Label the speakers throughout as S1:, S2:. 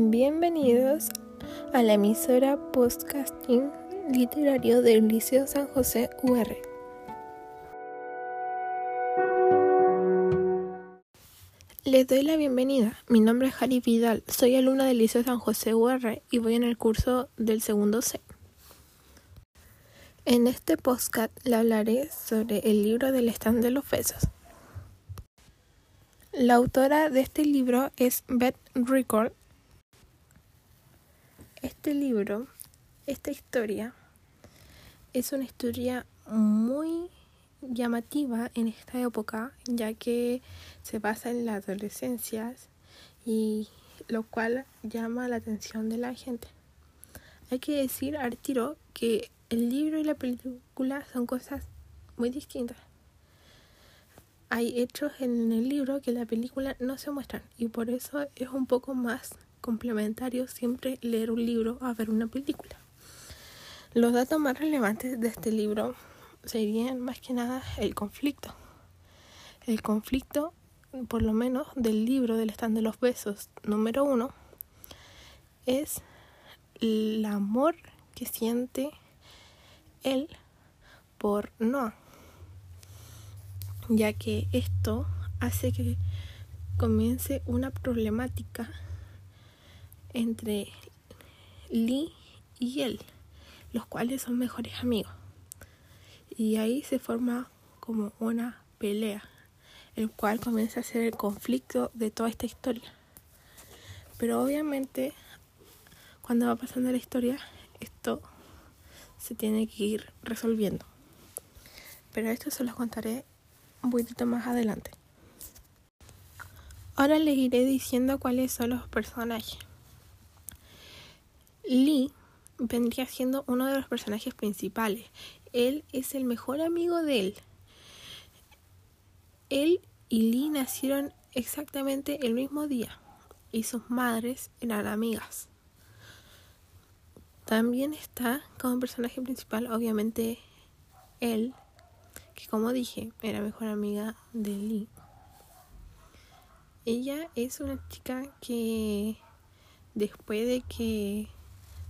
S1: Bienvenidos a la emisora podcasting literario del Liceo San José UR. Les doy la bienvenida. Mi nombre es Jari Vidal. Soy alumna del Liceo San José UR y voy en el curso del segundo C. En este podcast le hablaré sobre el libro del stand de los besos. La autora de este libro es Beth Ricord. Este libro, esta historia, es una historia muy llamativa en esta época, ya que se basa en las adolescencias y lo cual llama la atención de la gente. Hay que decir al tiro que el libro y la película son cosas muy distintas hay hechos en el libro que en la película no se muestran y por eso es un poco más complementario siempre leer un libro a ver una película. Los datos más relevantes de este libro serían más que nada el conflicto. El conflicto, por lo menos del libro del stand de los besos número uno, es el amor que siente él por Noah ya que esto hace que comience una problemática entre Lee y él, los cuales son mejores amigos. Y ahí se forma como una pelea, el cual comienza a ser el conflicto de toda esta historia. Pero obviamente, cuando va pasando la historia, esto se tiene que ir resolviendo. Pero esto se los contaré un poquito más adelante. Ahora les iré diciendo cuáles son los personajes. Lee vendría siendo uno de los personajes principales. Él es el mejor amigo de él. Él y Lee nacieron exactamente el mismo día y sus madres eran amigas. También está como personaje principal, obviamente, él, que como dije, era mejor amiga de Lee. Ella es una chica que después de que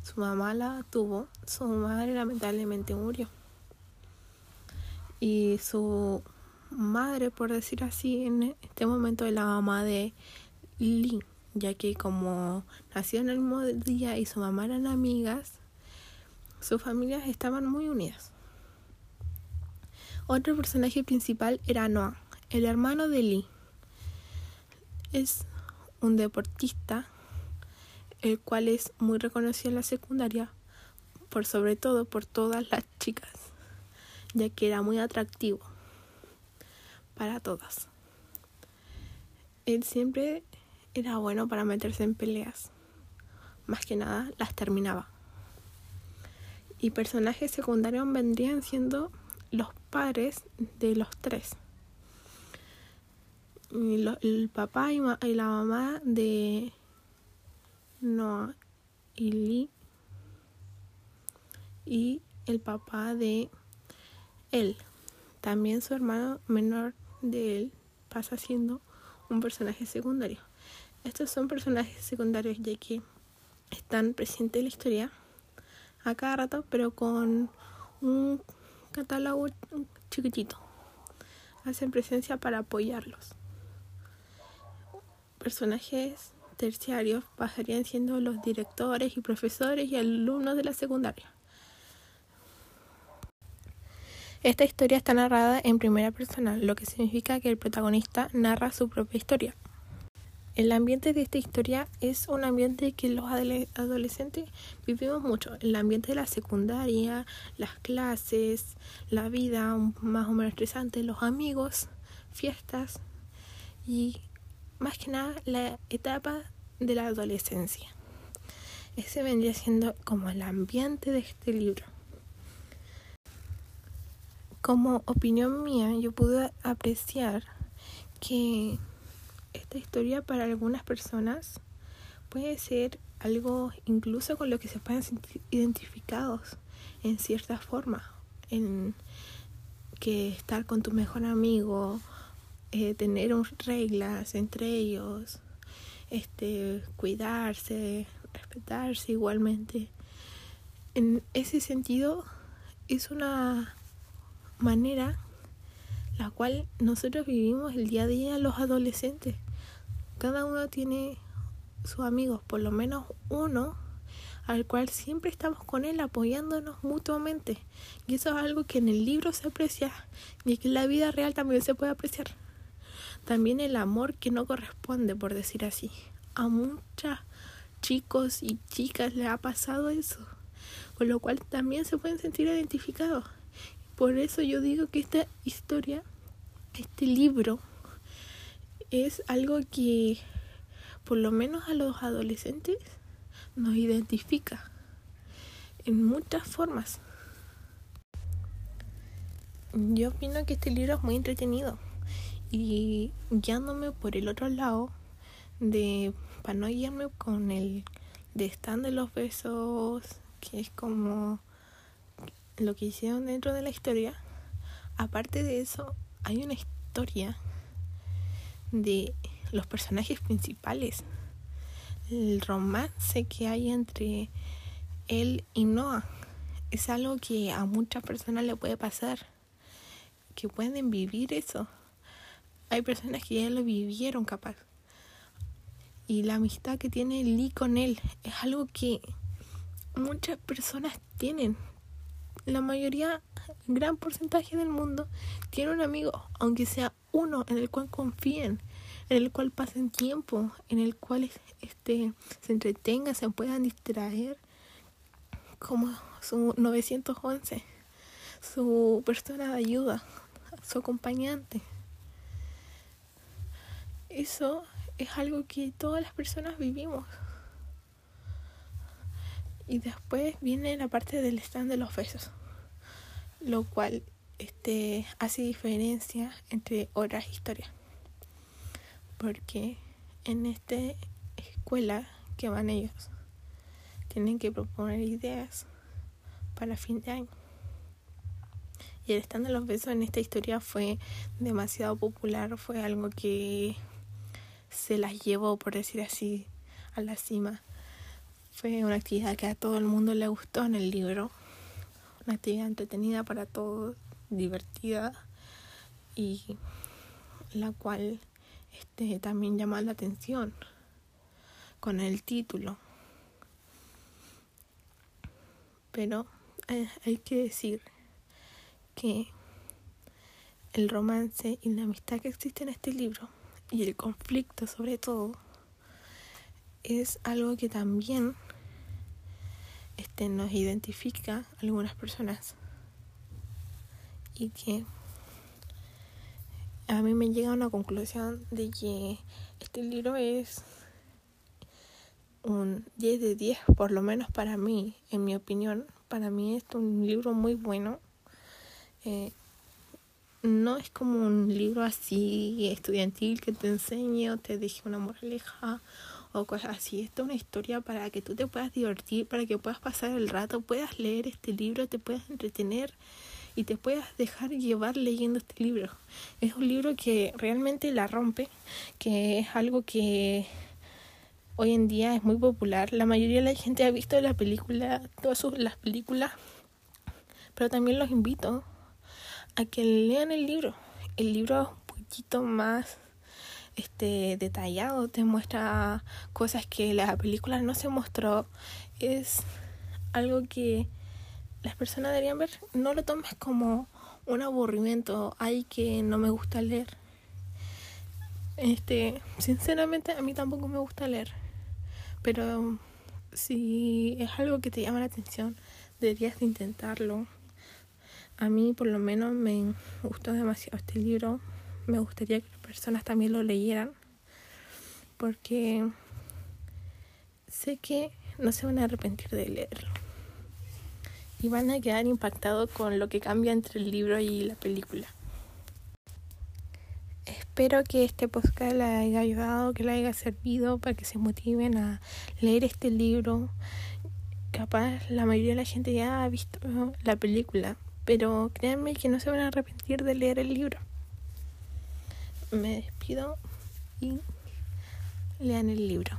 S1: su mamá la tuvo, su madre lamentablemente murió. Y su madre, por decir así, en este momento es la mamá de Lee, ya que como nació en el mismo día y su mamá eran amigas, sus familias estaban muy unidas. Otro personaje principal era Noah, el hermano de Lee. Es un deportista, el cual es muy reconocido en la secundaria, por sobre todo por todas las chicas, ya que era muy atractivo para todas. Él siempre era bueno para meterse en peleas, más que nada las terminaba. Y personajes secundarios vendrían siendo los padres de los tres. el papá y, la mamá de Noah y Lee y el papá de él. También su hermano menor de él pasa siendo un personaje secundario. Estos son personajes secundarios ya que están presentes en la historia a cada rato, pero con un catálogo chiquitito. Hacen presencia para apoyarlos. Personajes terciarios pasarían siendo los directores y profesores y alumnos de la secundaria. Esta historia está narrada en primera persona, lo que significa que el protagonista narra su propia historia. El ambiente de esta historia es un ambiente que los adolescentes vivimos mucho. El ambiente de la secundaria, las clases, la vida más o menos estresante, los amigos, fiestas y más que nada la etapa de la adolescencia. Ese vendría siendo como el ambiente de este libro. Como opinión mía, yo pude apreciar que esta historia para algunas personas puede ser algo incluso con lo que se pueden sentir identificados en cierta forma, en que estar con tu mejor amigo, eh, tener reglas entre ellos, este, cuidarse, respetarse igualmente. En ese sentido, es una manera la cual nosotros vivimos el día a día los adolescentes. Cada uno tiene sus amigos, por lo menos uno al cual siempre estamos con él apoyándonos mutuamente. Y eso es algo que en el libro se aprecia y que en la vida real también se puede apreciar. También el amor que no corresponde, por decir así. A muchos chicos y chicas le ha pasado eso, con lo cual también se pueden sentir identificados. Por eso yo digo que esta historia, este libro, es algo que por lo menos a los adolescentes nos identifica en muchas formas. Yo opino que este libro es muy entretenido y guiándome por el otro lado de para no guiarme con el de stand de los besos que es como lo que hicieron dentro de la historia aparte de eso hay una historia de los personajes principales el romance que hay entre él y Noah es algo que a muchas personas le puede pasar, que pueden vivir eso. Hay personas que ya lo vivieron capaz. Y la amistad que tiene Lee con él es algo que muchas personas tienen. La mayoría, gran porcentaje del mundo, tiene un amigo, aunque sea uno en el cual confíen en el cual pasen tiempo, en el cual este, se entretengan, se puedan distraer, como su 911, su persona de ayuda, su acompañante. Eso es algo que todas las personas vivimos. Y después viene la parte del stand de los besos, lo cual este, hace diferencia entre otras historias porque en esta escuela que van ellos tienen que proponer ideas para fin de año. Y el stand de los besos en esta historia fue demasiado popular, fue algo que se las llevó, por decir así, a la cima. Fue una actividad que a todo el mundo le gustó en el libro, una actividad entretenida para todos, divertida y la cual este, también llama la atención con el título. Pero eh, hay que decir que el romance y la amistad que existe en este libro y el conflicto sobre todo es algo que también este, nos identifica a algunas personas y que a mí me llega a una conclusión de que este libro es un 10 de 10, por lo menos para mí, en mi opinión. Para mí es un libro muy bueno. Eh, no es como un libro así estudiantil que te enseñe o te deje una moraleja o cosas así. Esto es una historia para que tú te puedas divertir, para que puedas pasar el rato, puedas leer este libro, te puedas entretener y te puedas dejar llevar leyendo este libro. Es un libro que realmente la rompe, que es algo que hoy en día es muy popular. La mayoría de la gente ha visto la película, todas sus, las películas, pero también los invito a que lean el libro. El libro es un poquito más este detallado, te muestra cosas que la película no se mostró. Es algo que las personas deberían ver, no lo tomes como un aburrimiento, ay que no me gusta leer. Este, sinceramente a mí tampoco me gusta leer, pero si es algo que te llama la atención, deberías de intentarlo. A mí por lo menos me gustó demasiado este libro. Me gustaría que las personas también lo leyeran porque sé que no se van a arrepentir de leerlo y van a quedar impactados con lo que cambia entre el libro y la película. Espero que este podcast les haya ayudado, que les haya servido para que se motiven a leer este libro. Capaz la mayoría de la gente ya ha visto la película, pero créanme que no se van a arrepentir de leer el libro. Me despido y lean el libro.